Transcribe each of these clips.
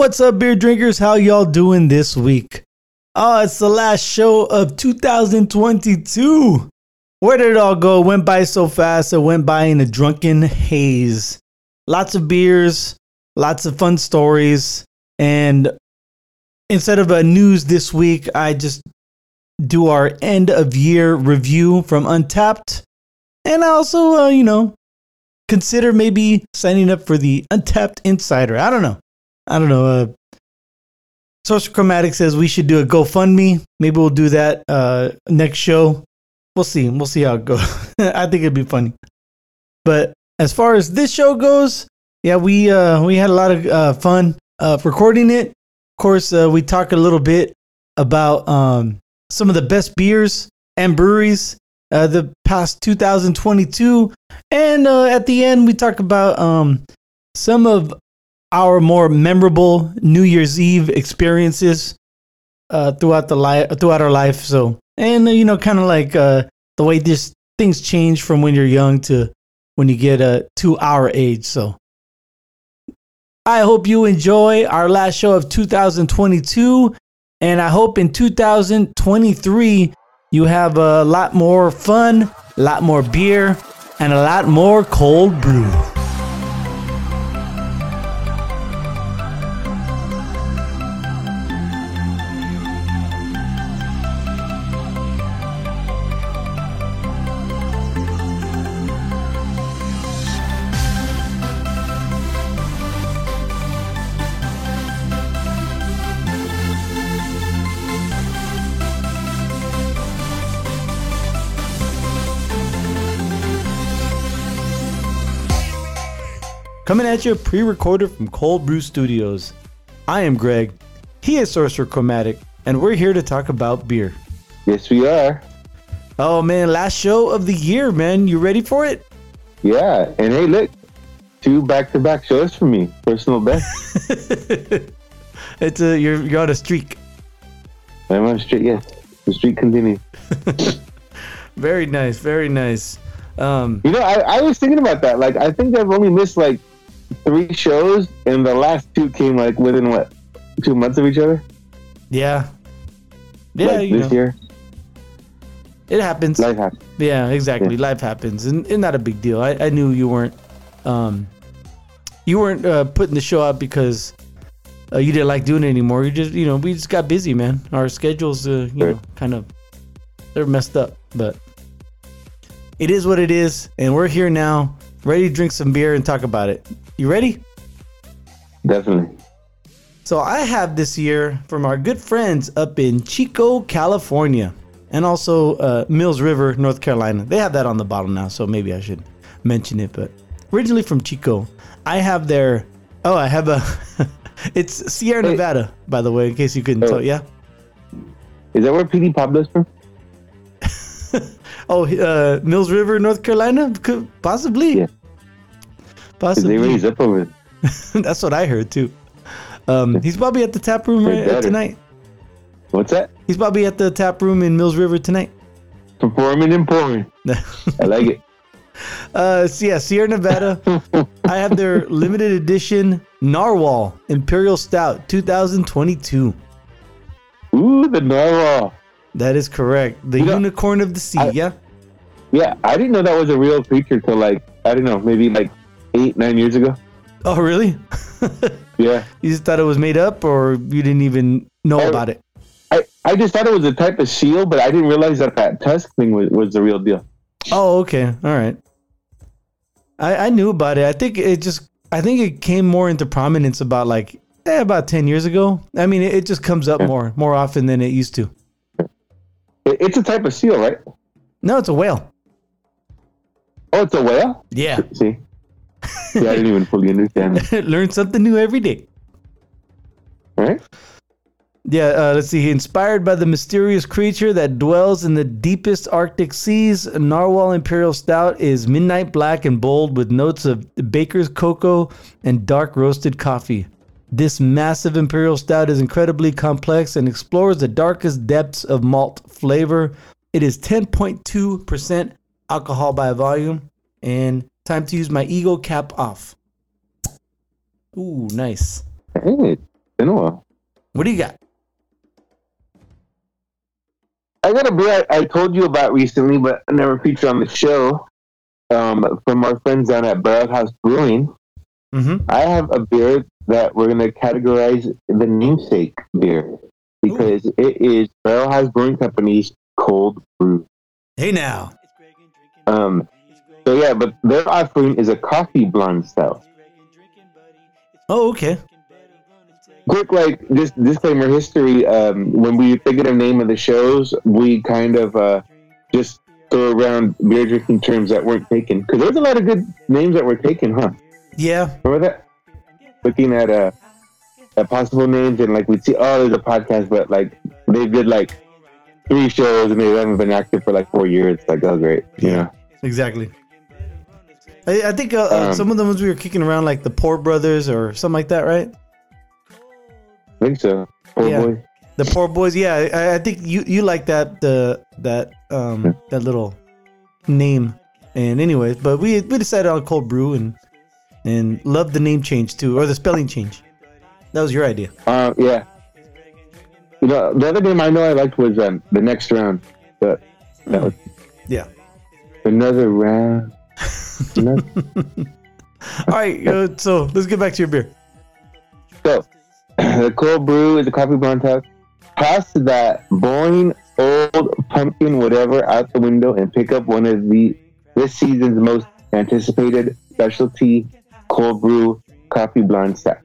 What's up, beer drinkers? How y'all doing this week? Oh, it's the last show of 2022. Where did it all go? It went by so fast. It went by in a drunken haze. Lots of beers, lots of fun stories, and instead of a news this week, I just do our end of year review from Untappd, and I also, uh, you know, consider maybe signing up for the Untappd Insider. I don't know. I don't know. Uh, Social Chromatic says we should do a GoFundMe. Maybe we'll do that uh, next show. We'll see. We'll see how it goes. I think it'd be funny. But as far as this show goes, yeah, we uh, we had a lot of uh, fun uh, recording it. Of course, uh, we talk a little bit about um, some of the best beers and breweries uh, the past 2022, and uh, at the end we talk about um, some of our more memorable New Year's Eve experiences uh, throughout the life throughout our life. So, and uh, you know, kind of like uh, the way this things change from when you're young to when you get uh, to our age. So, I hope you enjoy our last show of 2022, and I hope in 2023 you have a lot more fun, a lot more beer, and a lot more cold brew. Coming at you pre recorded from Cold Brew Studios. I am Greg. He is Sorcerer Chromatic, and we're here to talk about beer. Yes, we are. Oh man, last show of the year, man. You ready for it? Yeah, and hey, look, two back-to-back shows for me, personal best. it's a you're you're on a streak. I'm on a streak. Yes, the streak continues. Very nice, very nice. Um, You know, I, I was thinking about that. Like, I think I've only missed like three shows, and the last two came like within what two months of each other. yeah, yeah, like you this know, year. it happens. Life happens. Yeah, exactly. Life happens, and, and not a big deal. I, I knew you weren't, um, you weren't uh, putting the show out because uh, you didn't like doing it anymore. You just, you know, we just got busy, man. Our schedules, uh, you know, kind of, they're messed up. But it is what it is, and we're here now, ready to drink some beer and talk about it. You ready? Definitely. So I have this year from our good friends up in Chico, California, and also uh, Mills River, North Carolina. They have that on the bottle now, so maybe I should mention it. But originally from Chico, I have their. Oh, I have a. it's Sierra Hey. Nevada, by the way, in case you couldn't Oh. tell. Yeah. Is that where PD Pablo's from? Oh, uh, Mills River, North Carolina, Could, possibly. Yeah. Because they Possibly. raise up over. That's what I heard too. Um, he's probably at the tap room right, tonight. What's that? He's probably at the tap room in Mills River tonight. Performing and pouring. I like it. Uh, so yeah, Sierra Nevada. I have their limited edition Narwhal Imperial Stout 2022. Ooh, the narwhal. That is correct. The You know, unicorn of the sea. I- yeah. Yeah, I didn't know that was a real creature till like I don't know, maybe like eight, nine years ago. Oh, really? Yeah. you just thought it was made up, or you didn't even know Oh. about it? I, I just thought it was a type of seal, but I didn't realize that that tusk thing was, was the real deal. Oh, okay. All right. I I knew about it. I think it just. I think it came more into prominence about like eh, about ten years ago. I mean, it, it just comes up Yeah. more more often than it used to. It, it's a type of seal, right? No, it's a whale. Oh, it's a whale? Yeah. See? Yeah, I didn't even fully understand. Learn something new every day. Right? Yeah, uh, let's see. Inspired by the mysterious creature that dwells in the deepest Arctic seas, Narwhal Imperial Stout is midnight black and bold with notes of baker's cocoa and dark roasted coffee. This massive Imperial Stout is incredibly complex and explores the darkest depths of malt flavor. It is 10.2% alcohol by volume. And time to use my ego cap off. Ooh, nice. Hey, been a while. What do you got? I got a beer I, I told you about recently, but I never featured on the show. Um, from our friends down at Barrel House Brewing. Mm-hmm. I have a beer that we're going to categorize the namesake beer because it is Barrel House Brewing Company's cold brew. Hey now. Um, so yeah, but their offering is a coffee blonde style. Oh, okay. Quick, like this disclaimer history. Um, when we figured the name of the shows, we kind of uh, just throw around beer drinking terms that weren't taken because there's a lot of good names that were taken, huh? Yeah. Remember that? Looking at uh, at possible names and like we'd see, oh, there's a podcast, but like they did like three shows and they haven't been active for like four years. Like, oh, great, you know. Exactly. I, I think uh, uh, Um, some of the ones we were kicking around, like the Poor Brothers or something like that, right? I think so. Poor Yeah. boy. The Poor Boys. Yeah, I, I think you you like that the that um that little name. And anyways, but we we decided on cold brew and and loved the name change too, or the spelling change. That was your idea. Uh, yeah. You know, the other name I know I liked was um, the next round. But that was Yeah. another round. All right. Uh, so let's get back to your beer. So, the cold brew is a coffee blonde tap. Toss that boring old pumpkin whatever out the window and pick up one of the this season's most anticipated specialty cold brew coffee blonde stacks.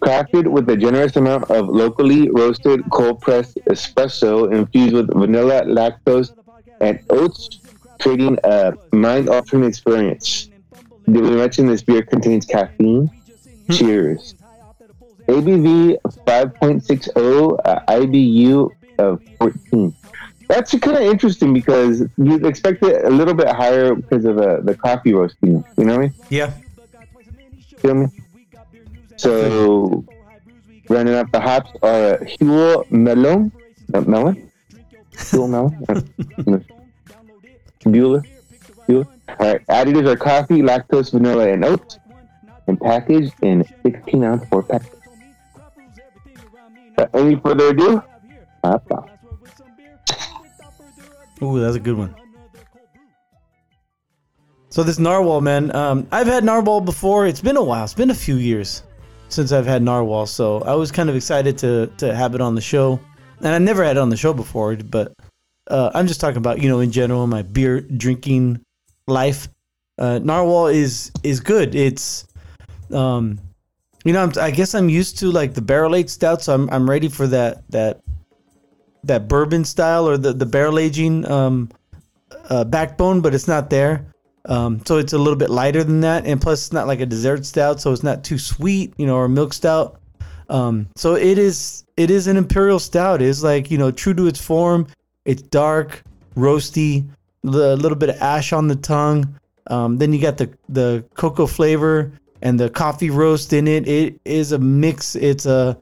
Crafted with a generous amount of locally roasted cold pressed espresso infused with vanilla, lactose, and oats, creating a mind altering experience. Did we mention this beer contains caffeine? Cheers. ABV 5.60, uh, IBU of 14. That's kind of interesting because you'd expect it a little bit higher because of the, the coffee roasting. You know what I mean? Yeah. Feel me? So, running up the hops are Huell Melon. Uh, melon? Huell Melon? Bueller? Bueller? All right. Additives are coffee, lactose, vanilla, and oats, and packaged in 16 ounce four pack. Without any further ado, hop off. Ooh, that's a good one. So this narwhal, man, um, I've had narwhal before. It's been a while. It's been a few years since I've had narwhal, so I was kind of excited to to have it on the show. And I never had it on the show before, but uh, I'm just talking about you know in general my beer drinking life. Uh, narwhal is is good. It's um, you know I'm, I guess I'm used to like the barrel aged stout, so I'm I'm ready for that that that bourbon style or the the barrel aging um, uh, backbone, but it's not there. Um, so it's a little bit lighter than that, and plus it's not like a dessert stout, so it's not too sweet, you know, or milk stout. Um, so it is it is an imperial stout. It's like you know true to its form. It's dark, roasty, a little bit of ash on the tongue. Um, then you got the the cocoa flavor and the coffee roast in it. It is a mix. It's a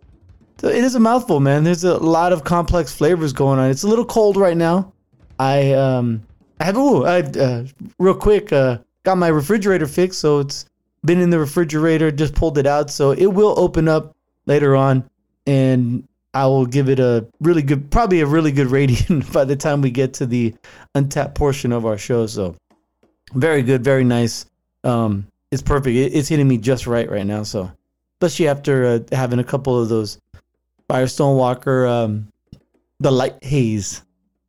it is a mouthful, man. There's a lot of complex flavors going on. It's a little cold right now. I um I have ooh, I uh, real quick uh got my refrigerator fixed, so it's been in the refrigerator, just pulled it out, so it will open up later on and I will give it a really good probably a really good rating by the time we get to the Untappd portion of our show. So very good, very nice. Um it's perfect. It, it's hitting me just right right now, so especially after uh, having a couple of those Firestone Walker, um, the light haze.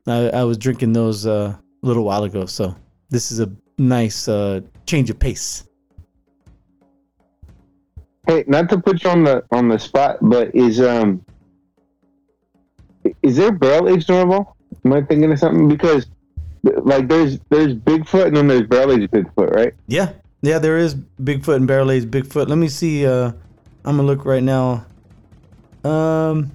I, I was drinking those uh, a little while ago, so this is a nice uh, change of pace. Hey, not to put you on the on the spot, but is um is there barrel aged normal? Am I thinking of something? Because like there's there's Bigfoot and then there's barrel aged Bigfoot, right? Yeah, yeah, there is Bigfoot and barrel aged Bigfoot. Let me see. Uh, I'm gonna look right now. Um,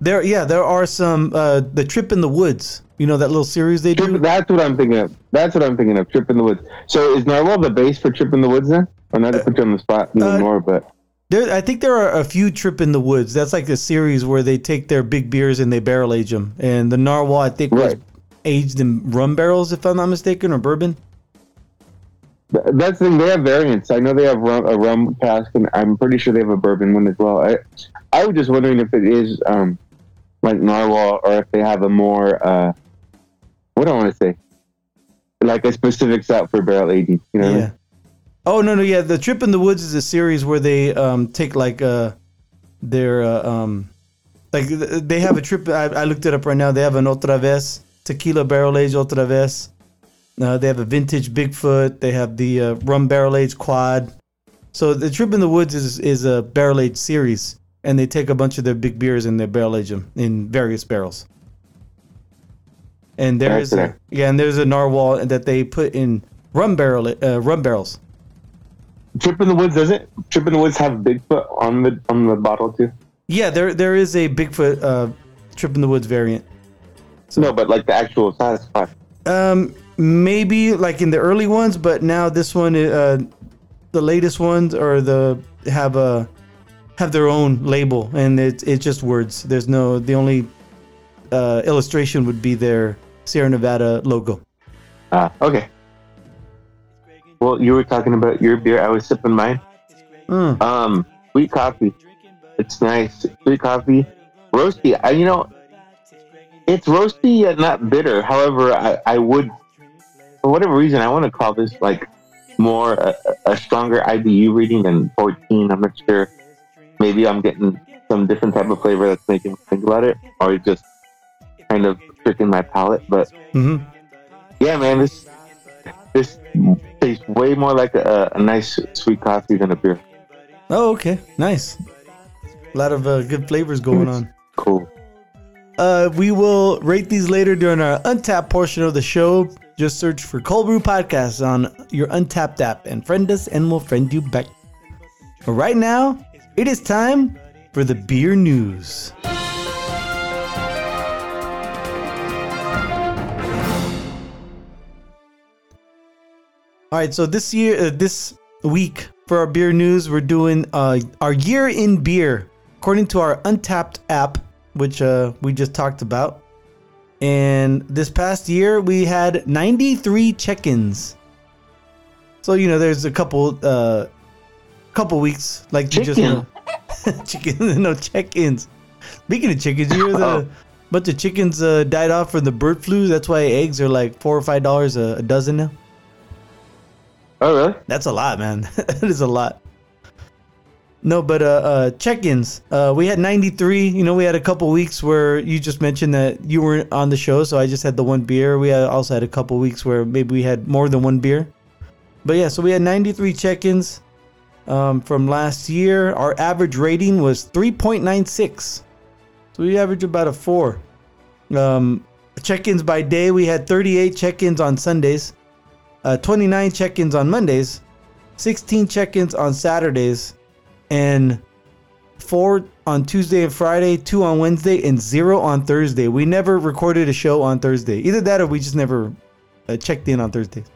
there, yeah, there are some. Uh, the Trip in the Woods. You know that little series they do. That's what I'm thinking of. That's what I'm thinking of. Trip in the Woods. So is Narwhal the base for Trip in the Woods then? Or not to put you on the spot even uh, more, but There, I think there are a few Trip in the Woods. That's like a series where they take their big beers and they barrel age them. And the narwhal, I think, was Right. aged in rum barrels, if I'm not mistaken, or bourbon. That's the thing. They have variants. I know they have rum, a rum cask, and I'm pretty sure they have a bourbon one as well. I, I was just wondering if it is um, like narwhal, or if they have a more uh, what do I want to say, like a specific stout for barrel aging. You know? what I mean? Yeah. Oh no no yeah the trip in the woods is a series where they um take like uh their uh, um like they have a trip I, I looked it up right now they have an otra vez tequila barrel aged otra vez. Uh, they have a vintage Bigfoot they have the uh, rum barrel aged quad. So the trip in the woods is is a barrel aged series and they take a bunch of their big beers and they barrel age them in various barrels. And there is a, yeah and there's a narwhal that they put in rum barrel uh, rum barrels Trip in the Woods does it? Trip in the Woods have Bigfoot on the on the bottle too? Yeah, there there is a Bigfoot uh, Trip in the Woods variant. No, but like the actual satisfy. Um, maybe like in the early ones, but now this one, uh, the latest ones are the have a have their own label, and it's it's just words. There's no the only uh, illustration would be their Sierra Nevada logo. Ah, okay. Well, you were talking about your beer. I was sipping mine. Mm. Um, sweet coffee. It's nice. Sweet coffee, roasty. I, you know, it's roasty yet not bitter. However, I, I would, for whatever reason, I want to call this like more a, a stronger IBU reading than 14. I'm not sure. Maybe I'm getting some different type of flavor that's making me think about it, or just kind of tricking my palate. But hmm yeah, man, this this tastes way more like a, a nice sweet coffee than a beer. Oh, okay, nice. A lot of uh, good flavors going on. Cool. Uh, we will rate these later during our Untappd portion of the show. Just search for Cold Brew Podcast on your Untappd app and friend us, and we'll friend you back. But right now, it is time for the beer news. All right, so this year, uh, this week for our beer news, we're doing uh, our year in beer according to our Untappd app, which uh, we just talked about. And this past year, we had 93 check-ins. So you know, there's a couple, uh, couple weeks like you just Chicken. chicken, no check-ins. Speaking of chickens, you hear the bunch of chickens uh, died off from the bird flu. That's why eggs are like four or five dollars a, a dozen now. Oh, really? That's a lot, man. that is a lot. No, but uh, uh check-ins. Uh, we had 93. You know, we had a couple weeks where you just mentioned that you weren't on the show, so I just had the one beer. We had also had a couple weeks where maybe we had more than one beer. But yeah, so we had 93 check-ins um, from last year. Our average rating was 3.96. So we averaged about a four. Um, check-ins by day, we had 38 check-ins on Sundays uh, 29 check-ins on Mondays, 16 check-ins on Saturdays, and four on Tuesday and Friday, two on Wednesday, and zero on Thursday. We never recorded a show on Thursday. Either that or we just never uh, checked in on Thursdays.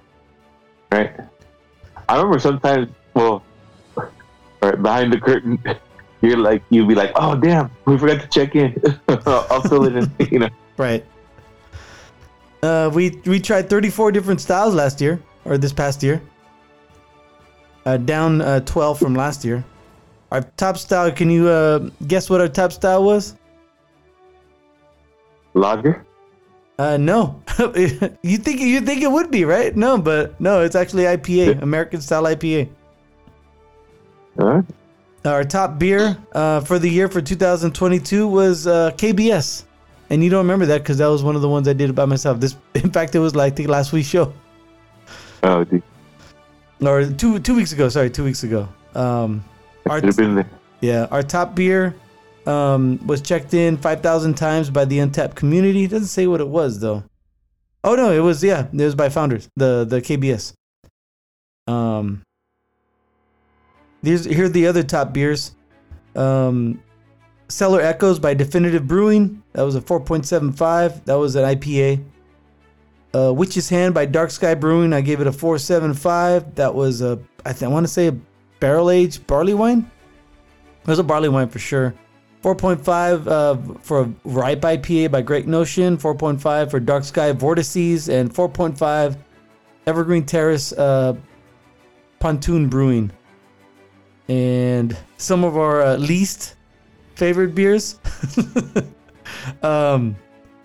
Right. I remember sometimes, well, right behind the curtain, you're like, you'd be like, oh, damn, we forgot to check in. I'll fill it in, you know. Right. Uh, we we tried 34 different styles last year or this past year. Uh, down uh, 12 from last year. Our top style. Can you uh, guess what our top style was? Lager? Uh, no. you think you think it would be right? No, but no, it's actually IPA, American style IPA. Huh? Our top beer uh, for the year for 2022 was uh, KBS, and you don't remember that because that was one of the ones I did by myself. This, in fact, it was like the last week's show Oh, dude. or two two weeks ago. Sorry, two weeks ago. Um, our yeah, our top beer um, was checked in 5,000 times by the Untappd community. It doesn't say what it was though. Oh no, it was yeah, it was by founders. The the KBS. Um. These here are the other top beers. Um, Cellar Echoes by Definitive Brewing. That was a 4.75. That was an IPA. Uh, Witch's Hand by Dark Sky Brewing. I gave it a 4.75. That was a I, th- I want to say a barrel aged barley wine. It was a barley wine for sure. 4.5 uh, for Ripe IPA by Great Notion. 4.5 for Dark Sky Vortices. And 4.5 Evergreen Terrace uh, Pontoon Brewing. And some of our uh, least favorite beers. um,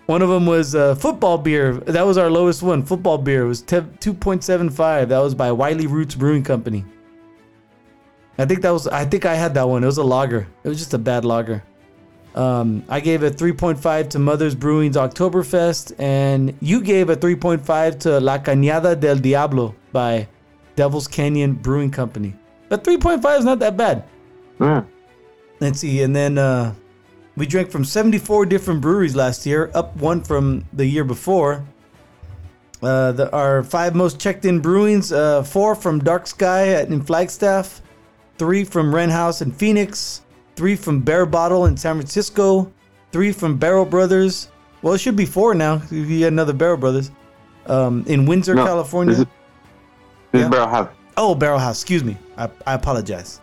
one of them was uh, football beer. That was our lowest one. Football beer it was te- 2.75. That was by Wiley Roots Brewing Company. I think that was. I think I had that one. It was a lager. It was just a bad lager. Um, I gave a 3.5 to Mother's Brewing's Oktoberfest, and you gave a 3.5 to La Cañada del Diablo by Devil's Canyon Brewing Company. But 3.5 is not that bad. Yeah. Let's see, and then uh, we drank from 74 different breweries last year, up one from the year before. Uh, the, our five most checked in brewings uh, four from Dark Sky at, in Flagstaff, three from Wren House in Phoenix, three from Barebottle in San Francisco, three from Barrel Brothers. Well, it should be four now. You get another Barrel Brothers um, in Windsor, No, California. This is, this Yeah. Barrel House. Oh, Barrel House. Excuse me. I, I apologize.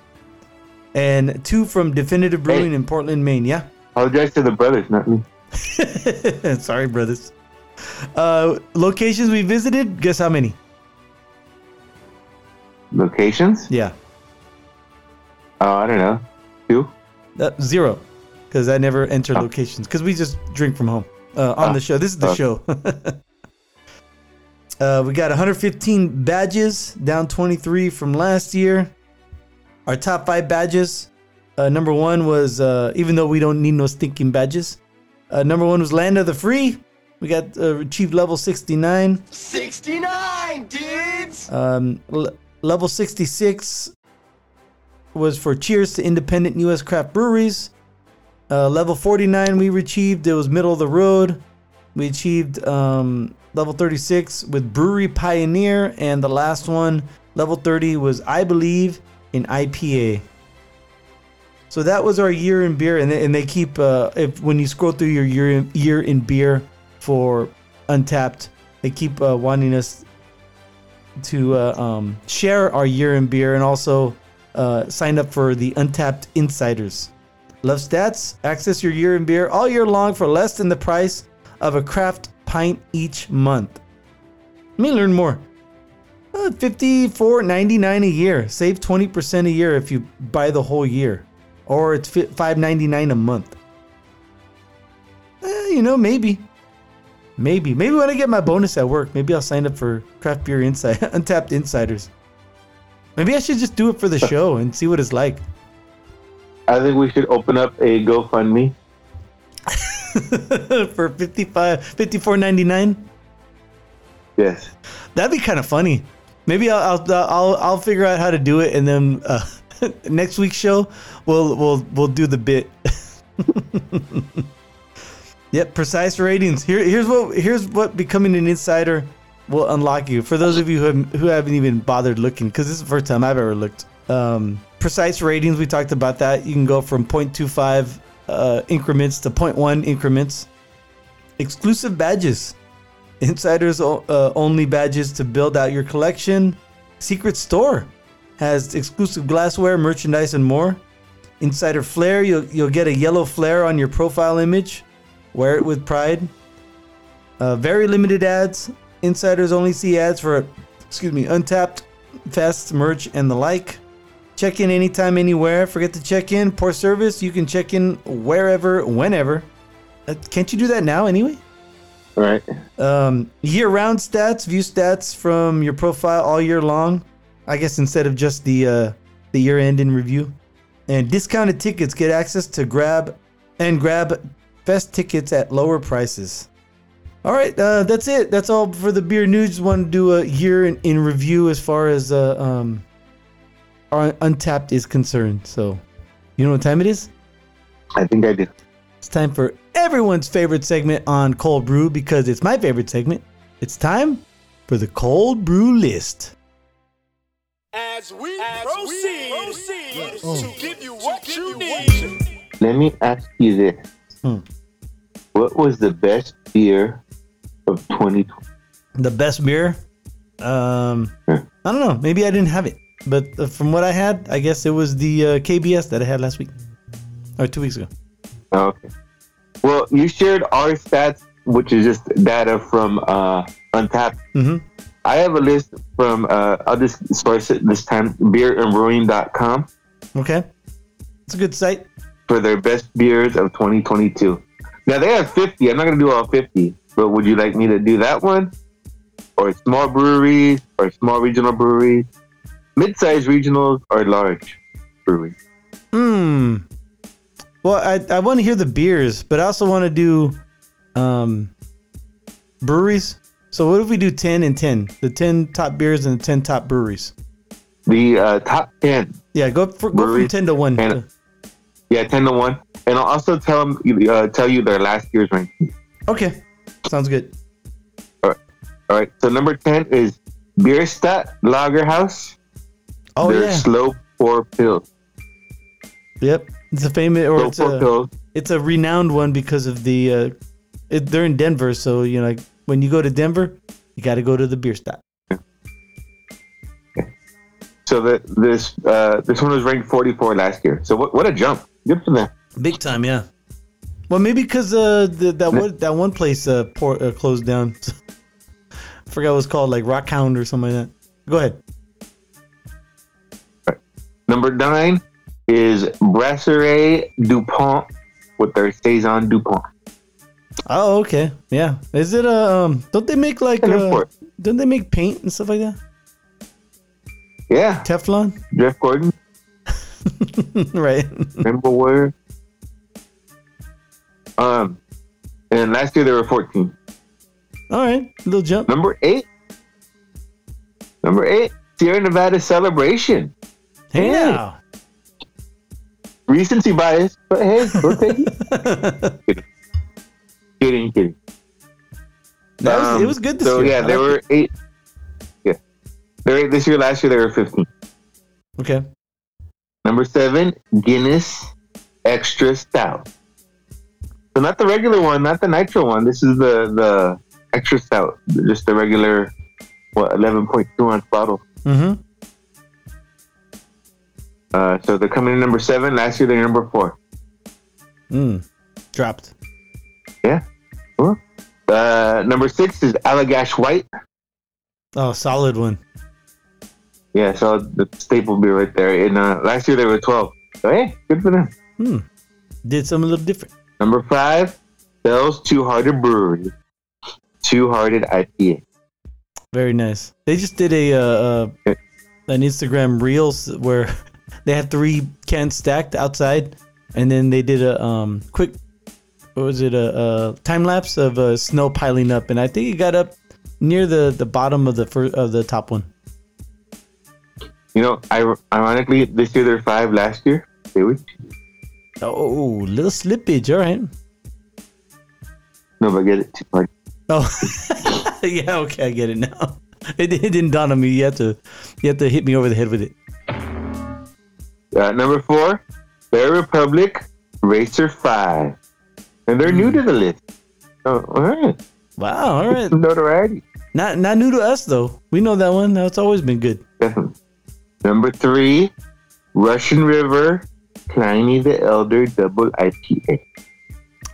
And two from Definitive Brewing in Portland, Maine. Yeah. Apologize to the brothers, not me. Sorry, brothers. Uh, locations we visited. Guess how many? Locations? Yeah, Oh, I don't know. Two? uh, zero. Because I never enter Oh. locations. Because we just drink from home uh, on Oh. the show. This is the Oh. show. uh, we got 115 badges, down 23 from last year. Our top five badges. Uh, number one was, uh, even though we don't need no stinking badges, uh, number one was Land of the Free. We got uh, achieved level 69. 69, dudes! Um, l- level 66 was for Cheers to Independent U.S. Craft Breweries. Uh, level 49 we achieved. It was middle of the road. We achieved um, level 36 with Brewery Pioneer, and the last one, level 30, was I believe in IPA. So that was our year in beer, and they, and they keep uh, if when you scroll through your year in, year in beer for Untappd, they keep uh, wanting us to uh, um, share our year in beer and also uh, sign up for the Untappd Insiders. Love stats? Access your year in beer all year long for less than the price of a craft pint each month. Let me learn more. Uh, $54.99 a year. Save 20% a year if you buy the whole year. Or it's fi- $5.99 a month. Eh, you know, maybe. Maybe. Maybe when I get my bonus at work, maybe I'll sign up for Craft Beer Inside Untappd Insiders. Maybe I should just do it for the show and see what it's like. I think we should open up a GoFundMe. for 55 54.99 Yes. that'd be kind of funny maybe I'll, I'll i'll i'll figure out how to do it and then uh, next week's show we'll we'll we'll do the bit. Yep precise ratings. Here here's what here's what becoming an insider will unlock you. For those of you who haven't, who haven't even bothered looking because this is the first time i've ever looked. Um precise ratings we talked about that. You can go from 0.25 uh, increments to 0.1 increments. Exclusive badges insiders uh, only badges to build out your collection. Secret store has exclusive glassware merchandise and more. Insider flair you'll, you'll get a yellow flare on your profile image. Wear it with pride. Uh, very limited ads. Insiders only see ads for excuse me Untappd fest merch and the like. Check in anytime anywhere. Forget to check in. Poor service. You can check in wherever whenever. Uh, can't you do that now anyway right. um, year-round stats, view stats from your profile all year long. I guess instead of just the uh, the year-end in review, and discounted tickets get access to grab and grab fest tickets at lower prices. All right, uh, that's it. That's all for the beer news. Just want to do a year in, in review as far as uh, um, our Untappd is concerned. So, you know what time it is? I think I did. It's time for everyone's favorite segment on Cold Brew because it's my favorite segment. It's time for the Cold Brew List. As we proceed, to give you what you need. Let me ask you this. Hmm. What was the best beer of 2020? The best beer? Um. I don't know. Maybe I didn't have it, but uh, from what I had, I guess it was the uh, KBS that I had last week or two weeks ago. Okay. Well, you shared our stats, which is just data from uh, Untappd. hmm I have a list from, uh, I'll just source it this time, beerandbrewing.com Okay. It's a good site. for their best beers of 2022. Now they have 50. I'm not going to do all 50, but would you like me to do that one? Or small breweries, or small regional breweries, mid-sized regionals, or large breweries? Hmm. Well, I, I want to hear the beers, but I also want to do um, breweries. So what if we do 10 and 10? The 10 top beers and the 10 top breweries. The uh, top 10 Yeah, go, for, go from 10 to 1. and- Yeah, ten to one, and I'll also tell them uh, tell you their last year's ranking. Okay. Sounds good. All right. All right. so number ten is Bierstadt Lagerhaus. Oh, their yeah. slow pour pill. Yep. It's a famous, or it's a, it's a renowned one because of the, uh, it, they're in Denver. So, you know, like when you go to Denver, you got to go to the beer stop. So that this uh, this one was ranked 44 last year. So what what a jump! Good for them. Big time, yeah. Well, maybe because uh, the, that one that one place uh, pour, uh closed down. I forgot what it was called, like Rock Hound or something like that. Go ahead. Number nine is Brasserie Dupont with their saison Dupont. Oh, okay, yeah. Is it a? Um, don't they make like? And Uh, don't they make paint and stuff like that? Yeah, Teflon, Jeff Gordon. right? Remember where? Um, and last year they were 14. All right, little jump. Number eight. Number eight, Sierra Nevada Celebration. Yeah. Recency bias, but hey, we'll take it. kidding, kidding. That was, it Um, was good this so year. yeah, there were eight. Yeah, there this year. Last year they were 15. Okay. Number seven, Guinness Extra Stout. So not the regular one, not the nitro one. This is the the extra stout, just the regular, what, 11.2 ounce bottle. Mm-hmm. Uh, so they're coming in number seven. Last year they're number four. Mm. Dropped. Yeah. Cool. Uh, number six is Allagash White. Oh, solid one. Yeah, so the staple beer right there. And uh, last year they were 12. So hey, good for them. Hmm. Did something a little different. Number five, Bell's Two Hearted Brewery. Two Hearted IPA. Very nice. They just did a uh, uh, an Instagram reels where they had three cans stacked outside, and then they did a um quick what was it a, a time lapse of uh, snow piling up, and I think it got up near the the bottom of the first of the top one. You know, I, ironically, this year they're five. Last year they were. Oh, little slippage. All right. No, but get it. Hearted. Oh, yeah. Okay, I get it now. It, it didn't dawn on me. You have to you have to hit me over the head with it. Uh, number four, Bear Republic Racer Five, and they're new to the list. Oh, all right, Wow. All right. notoriety. Not not new to us though. We know that one. That's always been good. Number three, Russian River Pliny the Elder Double IPA.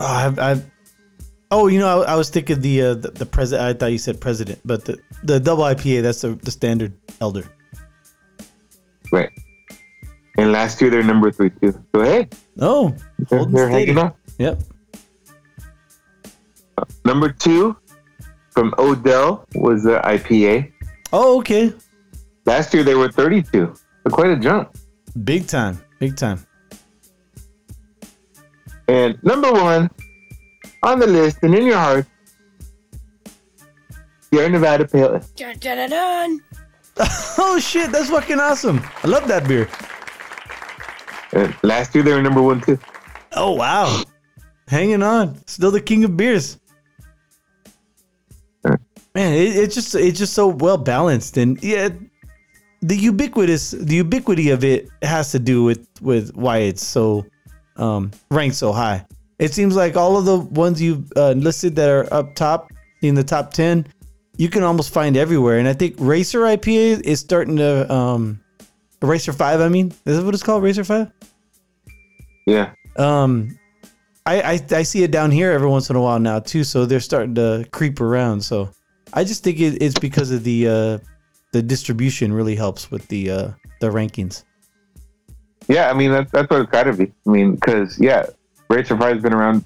Oh, I've, I've oh, you know, I, I was thinking the uh, the, the president. I thought you said president, but the the double IPA. That's the, the standard elder. Right. And last year they're number three too. So hey, Oh, they're, they're hanging on. yep. Number two, from Odell was the IPA. Oh, okay. Last year they were 32. So quite a jump. Big time. Big time. And number one on the list and in your heart, Sierra Nevada Pale Ale. Dun, dun, dun, dun. Oh shit, that's fucking awesome. I love that beer. And last year they were number one too. Oh wow, hanging on. Still the king of beers. Man, it, it's just it's just so well balanced and yeah, the ubiquitous the ubiquity of it has to do with with why it's so um ranked so high. It seems like all of the ones you've uh, listed that are up top in the top ten, you can almost find everywhere. And I think Racer IPA is starting to um Racer Five. I mean, is that what it's called? Racer Five. Yeah. Um, I, I I see it down here every once in a while now too. So they're starting to creep around. So I just think it, it's because of the uh, the distribution really helps with the uh, the rankings. Yeah, I mean that's that's what it's got to be. I mean, because yeah, Racer Five has been around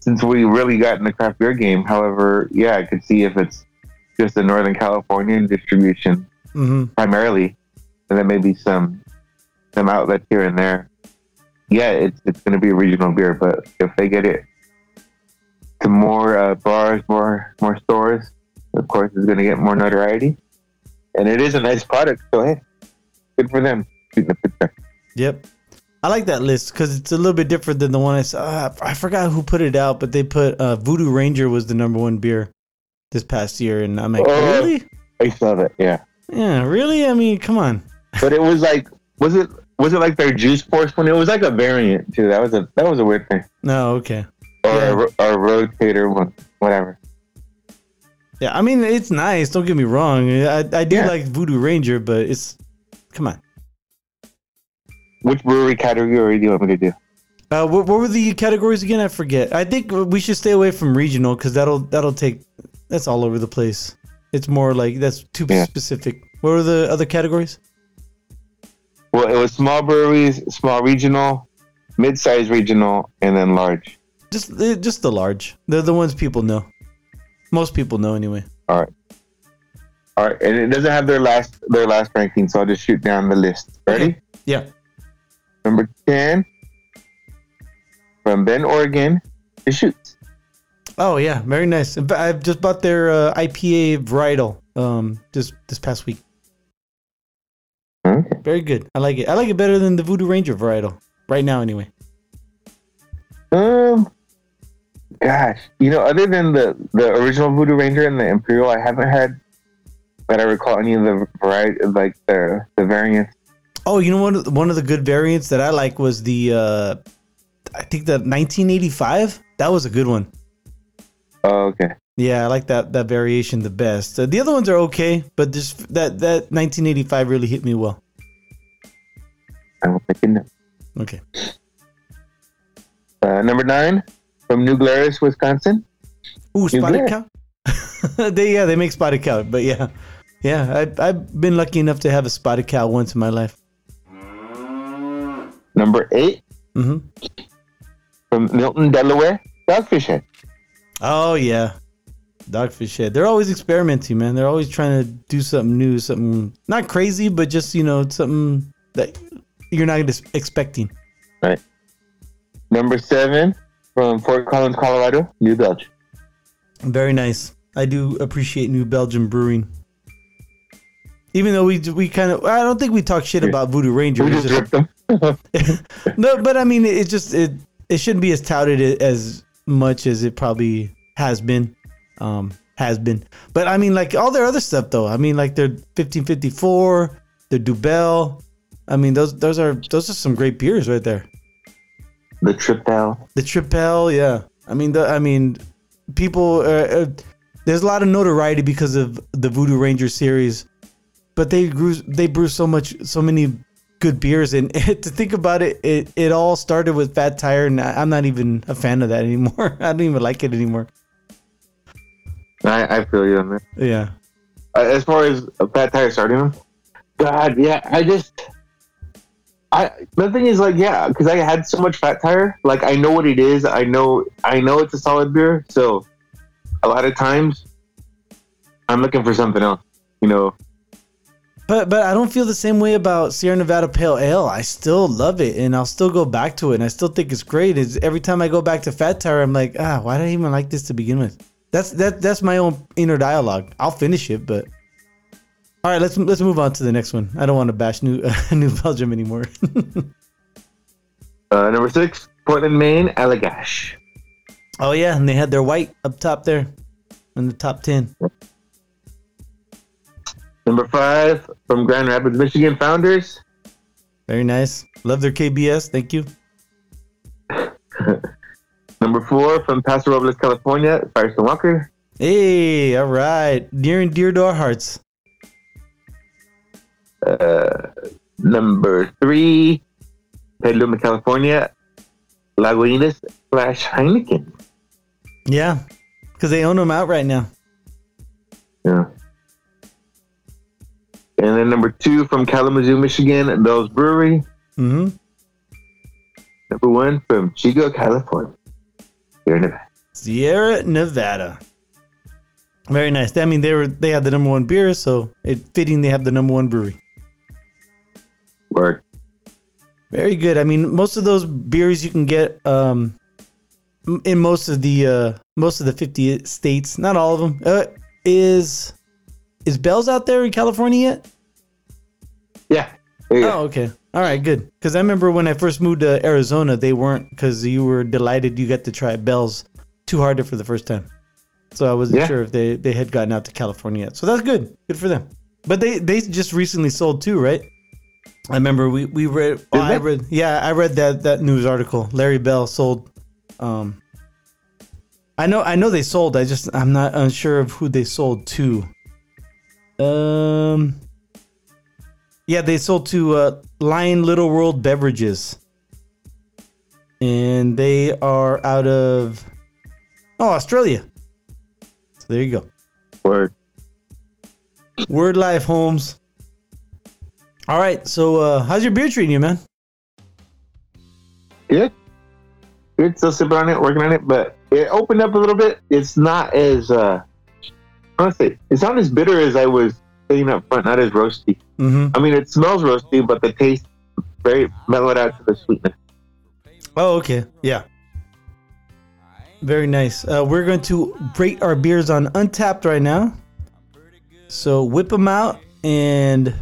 since we really got in the craft beer game. However, yeah, I could see if it's just a Northern Californian distribution hmm primarily, and then maybe some some outlets here and there. Yeah, it's it's going to be a regional beer, but if they get it to more uh, bars, more more stores, of course, it's going to get more notoriety. And it is a nice product, so hey, good for them. Shooting the picture. Yep. I like that list because it's a little bit different than the one I saw. Uh, I forgot who put it out, but they put uh, Voodoo Ranger was the number one beer this past year, and I'm like, Oh. really? I saw that, yeah. Yeah, really? I mean, come on. But it was like, was it was it like their juice force one? It was like a variant too. That was a that was a weird thing, No, okay. or Yeah. a, a rotator one, whatever. Yeah, I mean, it's nice. Don't get me wrong. I, I do Yeah. like Voodoo Ranger, but it's come on. Which brewery category do you want me to do? Uh, what, what were the categories again? I forget. I think we should stay away from regional because that'll that'll take that's all over the place. It's more like that's too Yeah. specific. What were the other categories? Well, it was small breweries, small regional, mid-sized regional, and then large. Just uh, just the large. They're the ones people know. Most people know anyway. All right, Alright, and it doesn't have their last their last ranking, so I'll just shoot down the list. Ready? Yeah. Number ten from Bend, Oregon, Deschutes. Oh yeah, very nice. I've just bought their uh, IPA varietal um just this past week. Okay. Very good. I like it. I like it better than the Voodoo Ranger varietal right now anyway. Um, gosh, you know, other than the the original Voodoo Ranger and the Imperial, I haven't had that I recall any of the variety, like the the variants. Oh, you know what? One of the good variants that I like was the uh I think the 1985. That was a good one. Oh, okay. Yeah, I like that that variation the best. Uh, the other ones are okay, but just that that 1985 really hit me well. I will make a note. Okay. Uh, number nine from New Glarus, Wisconsin. Ooh, spotted cow. they yeah, they make spotted cow, but yeah, yeah, I, I've been lucky enough to have a spotted cow once in my life. Number eight hmm from Milton, Delaware, Dogfish Head. Oh yeah, Dogfish Head. They're always experimenting, man. They're always trying to do something new, something not crazy, but just you know something that you're not expecting. Right. Number seven from Fort Collins, Colorado, New Belgium. Very nice. I do appreciate New Belgium brewing. Even though we we kind of I don't think we talk shit about Voodoo Ranger. We just them. no, but I mean, it just it it shouldn't be as touted as much as it probably has been, um, has been. But I mean, like all their other stuff though. I mean, like their 1554, their Dubbel. I mean, those those are those are some great beers right there. the Tripel. The Tripel, yeah. I mean, the I mean, people. Uh, uh, there's a lot of notoriety because of the Voodoo Ranger series, but they grew they brew so much so many good beers and to think about it it, it all started with fat tire and I- i'm not even a fan of that anymore i don't even like it anymore I, I feel you that. yeah Uh, as far as fat tire starting them, God, yeah, I just, I the thing is like, yeah, because I had so much fat tire, like I know what it is. I know, I know it's a solid beer. So, a lot of times, I'm looking for something else. You know, but but i don't feel the same way about sierra nevada pale ale i still love it and i'll still go back to it and i still think it's great is every time i go back to fat tire i'm like ah why did i even like this to begin with that's that that's my own inner dialogue i'll finish it but all right let's let's move on to the next one. I don't want to bash new new belgium anymore. Uh, number six, Portland, Maine, Allagash. oh yeah and they had their white up top there in the top 10 Number five, from Grand Rapids, Michigan, Founders. very nice. Love their kbs thank you. Number four, from Paso Robles, California, Firestone Walker. hey all right. Near and dear to our hearts Uh, number three, Petaluma, California, Lagunitas slash Heineken. yeah because they own them out right now Yeah. And then number two from Kalamazoo, Michigan, Bell's Brewery. hmm Number one from Chico, California. In Nevada. Sierra Nevada. Very nice. I mean, they were they had the number one beer, so it fitting they have the number one brewery. Word. Very good. I mean, most of those beers you can get um, in most of the uh, most of the fifty states. Not all of them. Uh, is is Bell's out there in California yet? Yeah. Oh, okay. All right, good. Because I remember when I first moved to Arizona, they weren't because you were delighted you got to try Bell's Two Hearted for the first time. So I wasn't Yeah. sure if they, they had gotten out to California yet. So that's good. Good for them. But they they just recently sold too, right? I remember we we read. Oh, I read. Yeah, I read that that news article. Larry Bell sold. Um, I know I know they sold. I just I'm not unsure of who they sold to. Um. Yeah, they sold to uh, Lion Little World Beverages, and they are out of oh Australia. So there you go. Word. Word Life Homes. All right, so uh, how's your beer treating you, man? Good. Good. Still sipping on it, working on it, but it opened up a little bit. It's not as uh honestly, it's not as bitter as I was saying up front, not as roasty. Mm-hmm. I mean it smells roasty, but the taste very mellowed out to the sweetness. Oh, okay. Yeah. Very nice. Uh, we're going to rate our beers on Untappd right now. So whip them out and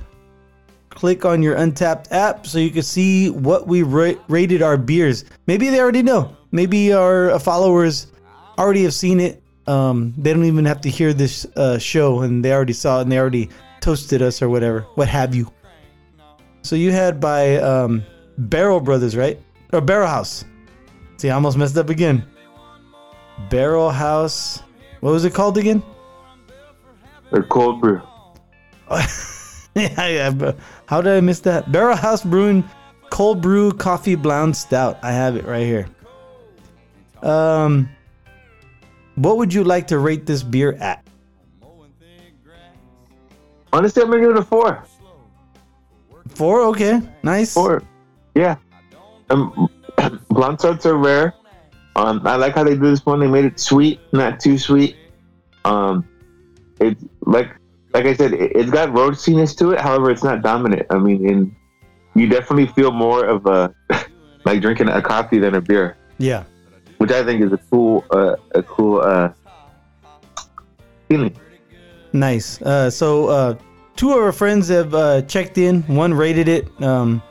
click on your Untappd app so you can see what we ra- rated our beers. Maybe they already know. Maybe our followers already have seen it. Um, they don't even have to hear this uh, show and they already saw it and they already toasted us or whatever, what have you. So you had by um, Barrel Brothers, right? Or Barrel House. See, I almost messed up again. Barrel House. What was it called again? Or cold brew. yeah, How did I miss that? Barrel House Brewing Cold Brew Coffee Blonde Stout. I have it right here. Um, what would you like to rate this beer at? Honestly, I'm gonna give it a four. Four. Okay, nice. Four. Yeah. Um, blonde stouts are rare. Um, I like how they do this one. They made it sweet, not too sweet. Um, it's like like I said, it, it's got roastiness to it. However, it's not dominant. I mean, in you definitely feel more of a like drinking a coffee than a beer, Yeah. which I think is a cool uh, a cool uh, feeling. Nice. Uh, so uh, two of our friends have uh, checked in. One rated it, um,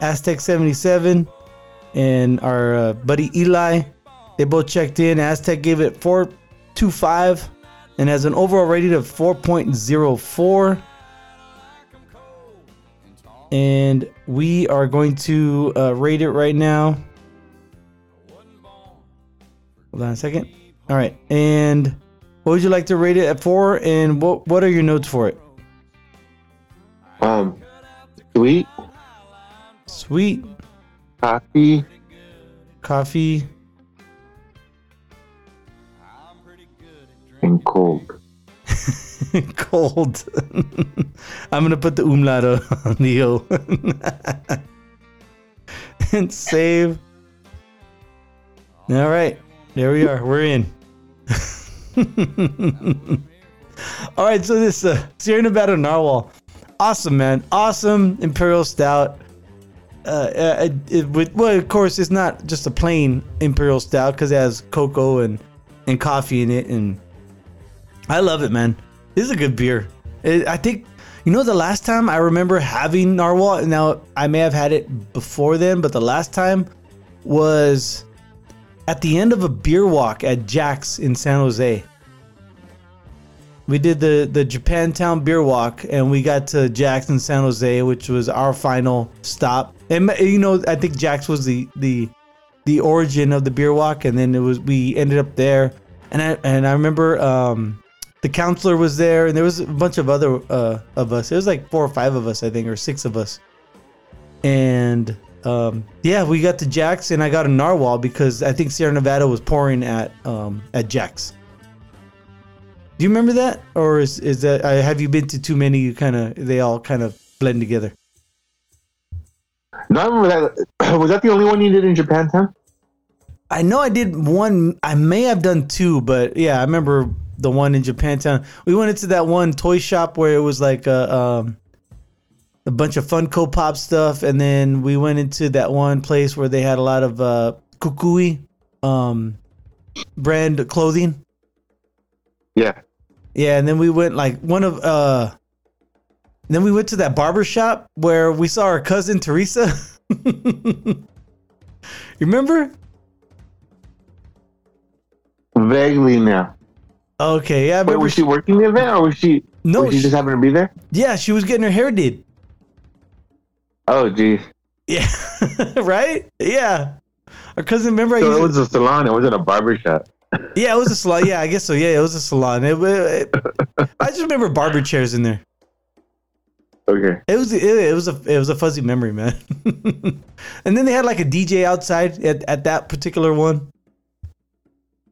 Aztec77, and our uh, buddy Eli. They both checked in. Aztec gave it 4.25 and has an overall rating of 4.04. And we are going to uh, rate it right now. Hold on a second. All right. And what would you like to rate it at four? And what what are your notes for it? Um, sweet Sweet coffee. coffee. And cold. Cold. I'm gonna put the umlaut on the O. and save. All right, there we are. We're in. All right, so this uh, Sierra Nevada Narwhal, awesome man, awesome Imperial Stout. Uh, uh, it, it, with, well, of course, it's not just a plain Imperial Stout because it has cocoa and and coffee in it, and I love it, man. This is a good beer. It, I think, you know, the last time I remember having Narwhal, now I may have had it before then, but the last time was at the end of a beer walk at Jack's in San Jose. We did the, the Japantown beer walk and we got to Jack's in San Jose, which was our final stop. And you know, I think Jack's was the the the origin of the beer walk, and then it was we ended up there. And I and I remember um, the counselor was there, and there was a bunch of other uh, of us. It was like four or five of us, I think, or six of us. And um, yeah, we got to Jack's, and I got a narwhal because I think Sierra Nevada was pouring at um, at Jack's. Do you remember that, or is is that uh, have you been to too many? You kind of they all kind of blend together. No, I remember that. Was that the only one you did in Japantown? I know I did one. I may have done two, but yeah, I remember the one in Japantown. We went into that one toy shop where it was like a um, a bunch of Funko Pop stuff, and then we went into that one place where they had a lot of uh, Kukui um, brand clothing. Yeah. Yeah, and then we went like one of uh then we went to that barber shop where we saw our cousin Teresa. you remember? Vaguely now. Okay, yeah, I Wait, was she working the event or was she? No, was she she- just happened to be there? Yeah, she was getting her hair did. Oh, geez. Yeah. right? Yeah. Our cousin remember I So used it was a salon. It wasn't a barber shop. Yeah, it was a salon. Yeah, I guess so. Yeah, it was a salon. It, it- I just remember barber chairs in there. Okay. It was it, it was a it was a fuzzy memory, man. and then they had like a DJ outside at, at that particular one.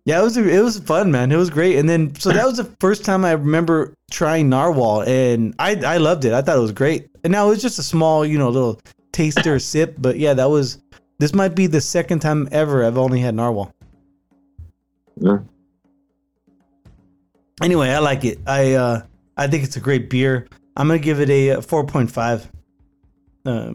Yeah, it was it was fun, man. It was great. And then so that was the first time I remember trying narwhal, and I I loved it. I thought it was great. And now it was just a small, you know, little taster sip, but yeah, that was this might be the second time ever I've only had narwhal. Yeah. Anyway, I like it. I uh I think it's a great beer. I'm gonna give it a uh, 4.5. Uh,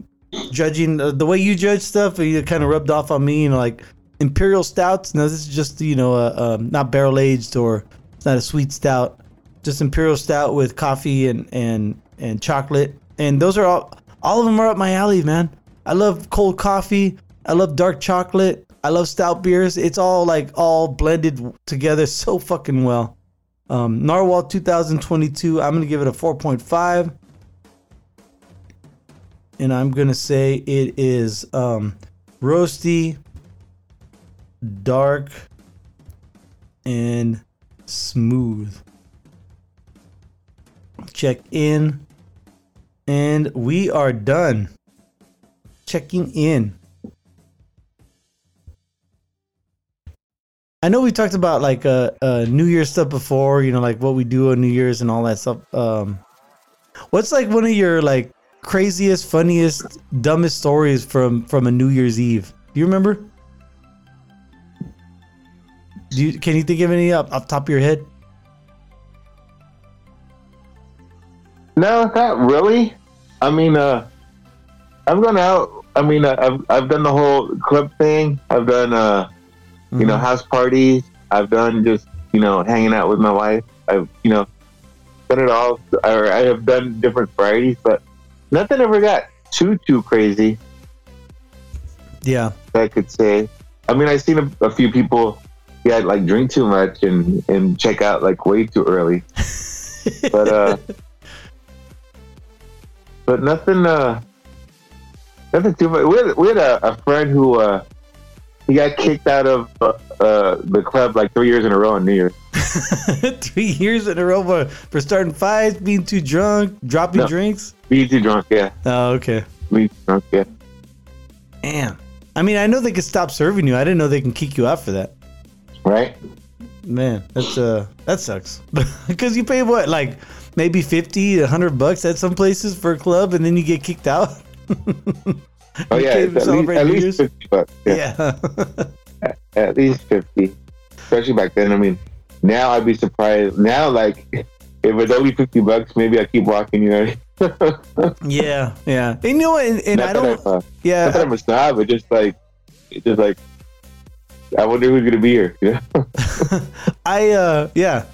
judging uh, the way you judge stuff, you kind of rubbed off on me. You know, like imperial stouts. No, this is just you know, uh, um, not barrel aged or it's not a sweet stout. Just imperial stout with coffee and and and chocolate. And those are all all of them are up my alley, man. I love cold coffee. I love dark chocolate. I love stout beers. It's all like all blended together so fucking well. Um, Narwhal 2022, I'm to give it a 4.5. And I'm to say it is um, roasty, dark, and smooth. Check in. And we are done. Checking in. I know we talked about like uh, uh New Year's stuff before, you know, like what we do on New Year's and all that stuff. Um, what's like one of your like craziest, funniest, dumbest stories from from a New Year's Eve? Do you remember? Do you can you think of any up off top of your head? No, not really. I mean, uh, I've gone out. I mean, uh, I've I've done the whole club thing. I've done uh, you know, Mhm. house parties. I've done just you know hanging out with my wife. I've you know done it all. Or I have done different varieties, but nothing ever got too too crazy. Yeah. that I could say. I mean, I've seen a, a few people, yeah, like drink too much and and check out like way too early. But uh, but nothing, uh, nothing too much. We had, we had a, a friend who uh, he got kicked out of uh, uh, the club like three years in a row in New Year's. Three years in a row for, for starting fights, being too drunk, dropping No. drinks. Being too drunk, yeah. Oh, okay. Being drunk, yeah. Damn. I mean, I know they can stop serving you. I didn't know they can kick you out for that. Right? Man, that's uh, that sucks. Because you pay what, like maybe 50, 100 bucks at some places for a club, and then you get kicked out. Oh yeah, at least, at least fifty bucks. Yeah. Yeah. at least 50 especially back then i mean now i'd be surprised now like if it's only 50 bucks maybe i keep walking you know yeah, yeah. And you know what? And, and not I that don't. I'm, uh, not that i'm a snob but just like just like i wonder who's gonna be here Yeah. I uh, yeah.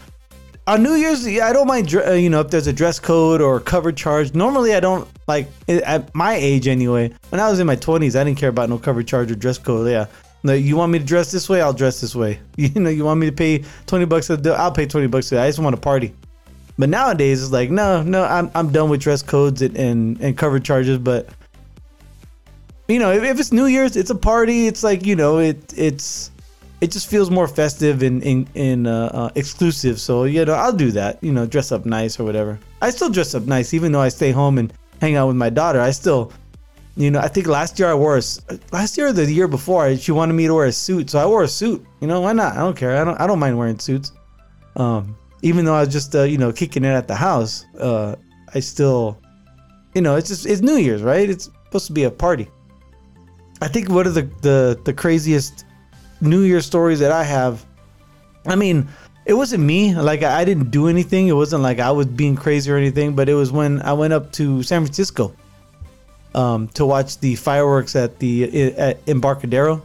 On New Year's, I don't mind. Uh, you know, if there's a dress code or cover charge. Normally, I don't like at my age anyway. When I was in my 20s, I didn't care about no cover charge or dress code. Yeah. Like, you want me to dress this way? I'll dress this way. You know, you want me to pay 20 bucks? I'll pay 20 bucks. I just want to party. But nowadays, it's like, no, no, I'm, I'm done with dress codes and, and, and cover charges. But, you know, if, if it's New Year's, it's a party. It's like, you know, it it's it just feels more festive and in, in, uh, uh, exclusive. So, you know, I'll do that, you know, dress up nice or whatever. I still dress up nice, even though I stay home and hang out with my daughter. I still, you know, I think last year I wore a, last year or the year before, she wanted me to wear a suit. So I wore a suit. You know, why not? I don't care. I don't, I don't mind wearing suits. Um, even though I was just uh, you know kicking it at the house, uh, I still, you know, it's just it's New Year's, right? It's supposed to be a party. I think one of the the the craziest New Year stories that I have. I mean, it wasn't me. Like I, didn't do anything. It wasn't like I was being crazy or anything. But it was when I went up to San Francisco um, to watch the fireworks at the at Embarcadero,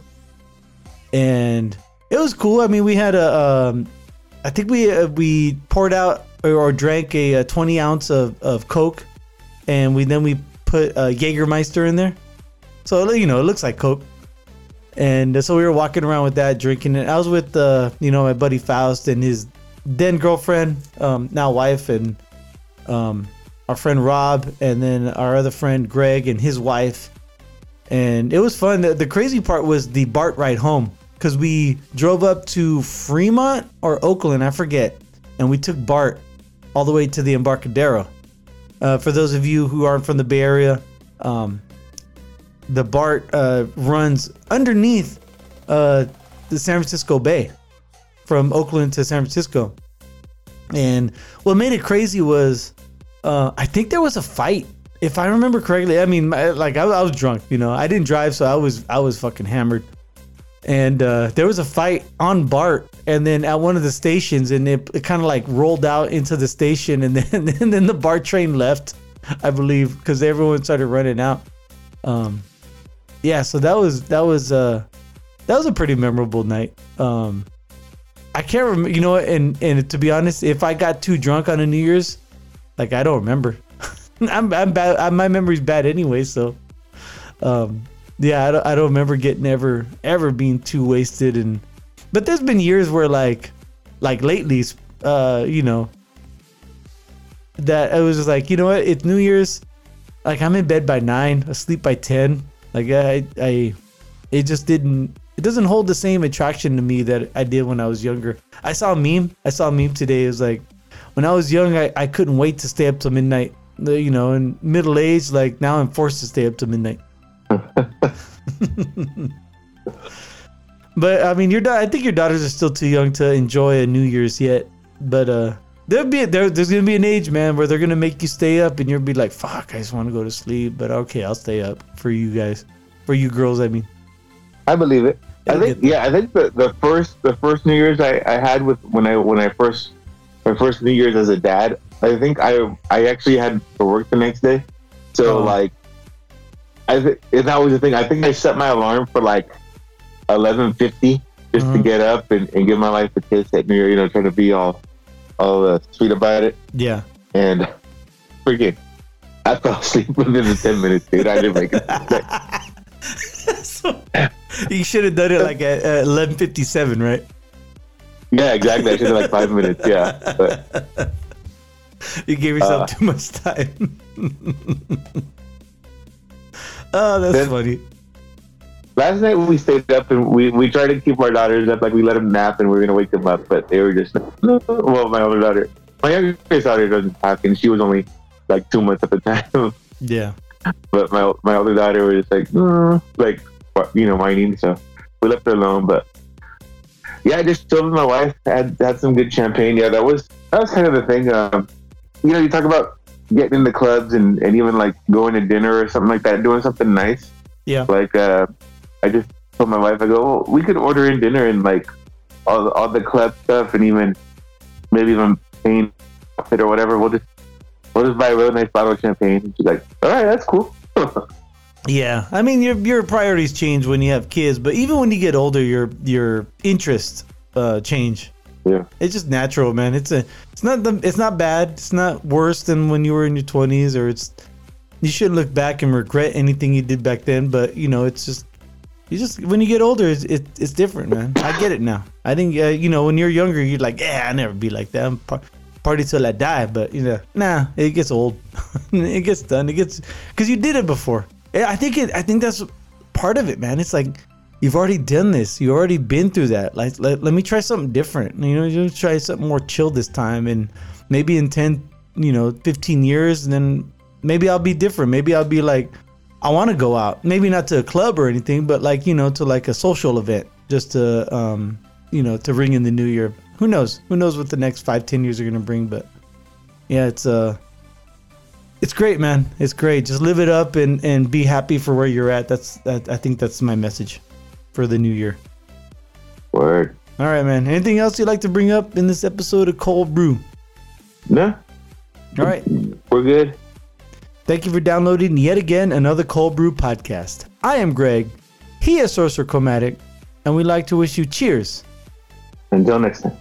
and it was cool. I mean, we had a, um, I think we uh, we poured out or, or drank a, a, twenty ounce of, of Coke, and we then we put uh, Jägermeister in there, so you know it looks like Coke. And so we were walking around with that, drinking it. I was with, uh, you know, my buddy Faust and his then girlfriend, um, now wife, and um, our friend Rob, and then our other friend Greg and his wife. And it was fun. The, the crazy part was the BART ride home because we drove up to Fremont or Oakland, I forget, and we took BART all the way to the Embarcadero. Uh, for those of you who aren't from the Bay Area, um, the BART uh, runs underneath uh, the San Francisco Bay from Oakland to San Francisco. And what made it crazy was uh, I think there was a fight. If I remember correctly, I mean, like I, I was drunk, you know, I didn't drive, so I was I was fucking hammered and uh, there was a fight on BART, and then at one of the stations, and it, it kind of like rolled out into the station, and then and then the BART train left, I believe, because everyone started running out. Um, yeah, so that was that was uh that was a pretty memorable night. Um, I can't remember, you know, and and to be honest, if I got too drunk on a New Year's, like I don't remember. I'm I'm bad. I, My memory's bad anyway, so um, yeah, I don't, I don't remember getting ever ever being too wasted and but there's been years where like like lately uh you know that I was just like, you know what? It's New Year's. Like I'm in bed by 9, asleep by 10. Like I I it just didn't it doesn't hold the same attraction to me that I did when I was younger. I saw a meme. I saw a meme today. It was like when I was young, I, I couldn't wait to stay up till midnight. You know, in middle age, like now I'm forced to stay up till midnight. but I mean, your da- I think your daughters are still too young to enjoy a New Year's yet. But uh, there'll be there, there's gonna be an age, man, where they're gonna make you stay up, and you'll be like, "Fuck, I just want to go to sleep." But okay, I'll stay up for you guys, for you girls. I mean, I believe it. I think yeah, I think the, the first the first New Year's I, I had with when I when I first my first New Year's as a dad, I think I I actually had to work the next day. So oh. like I th- that was the thing. I think I set my alarm for like eleven fifty just to mm-hmm. get up and, and give my life a kiss at New Year. You know, trying to be all all uh, sweet about it. Yeah. And freaking, I fell asleep within the ten minutes, dude. I didn't make it. so, you should have done it like at uh, eleven fifty seven, right? Yeah, exactly. I should have like five minutes. Yeah. But, you gave yourself uh, too much time. Oh, that's then, funny. Last night we stayed up and we, we tried to keep our daughters up, like we let them nap and we are gonna wake them up, but they were just well, my older daughter, my youngest daughter doesn't talk, and she was only like two months at the time. Yeah. But my my older daughter was just like, mm, like you know, whining. So we left her alone. But yeah, I just chilled with my wife. Had had some good champagne. Yeah, that was that was kind of the thing. Um, you know, you talk about getting in the clubs and, and even like going to dinner or something like that, doing something nice. Yeah. Like uh, I just told my wife, I go, well, we could order in dinner and like all the, all the club stuff and even maybe even paint outfit or whatever. We'll just we'll just buy a really nice bottle of champagne. And she's like, all right, that's cool. yeah, I mean your your priorities change when you have kids, but even when you get older, your your interests uh, change. Yeah. It's just natural, man. It's a it's not the it's not bad. It's not worse than when you were in your 20s or it's you shouldn't look back and regret anything you did back then, but you know, it's just you just when you get older it's it, it's different, man. I get it now. I think uh, you know, when you're younger, you're like, "Yeah, I never be like that. I'm par- party till I die." But, you know, nah, it gets old. it gets done. It gets cuz you did it before. I think it I think that's part of it, man. It's like you've already done this. You've already been through that. Like, let, let me try something different. You know, you try something more chill this time, and maybe in ten, you know, fifteen years, and then maybe I'll be different. Maybe I'll be like, I want to go out. Maybe not to a club or anything, but like you know, to like a social event, just to, um, you know, to ring in the new year. Who knows? Who knows what the next five, ten years are gonna bring? But yeah, it's uh, it's great, man. It's great. Just live it up and and be happy for where you're at. That's that. I think that's my message for the new year. Word. All right, man. Anything else you'd like to bring up in this episode of Cold Brew? No, All right. we're good. Thank you for downloading yet again another Cold Brew podcast. I am Greg. He is Sorcerer Chromatic, and we'd like to wish you cheers. Until next time.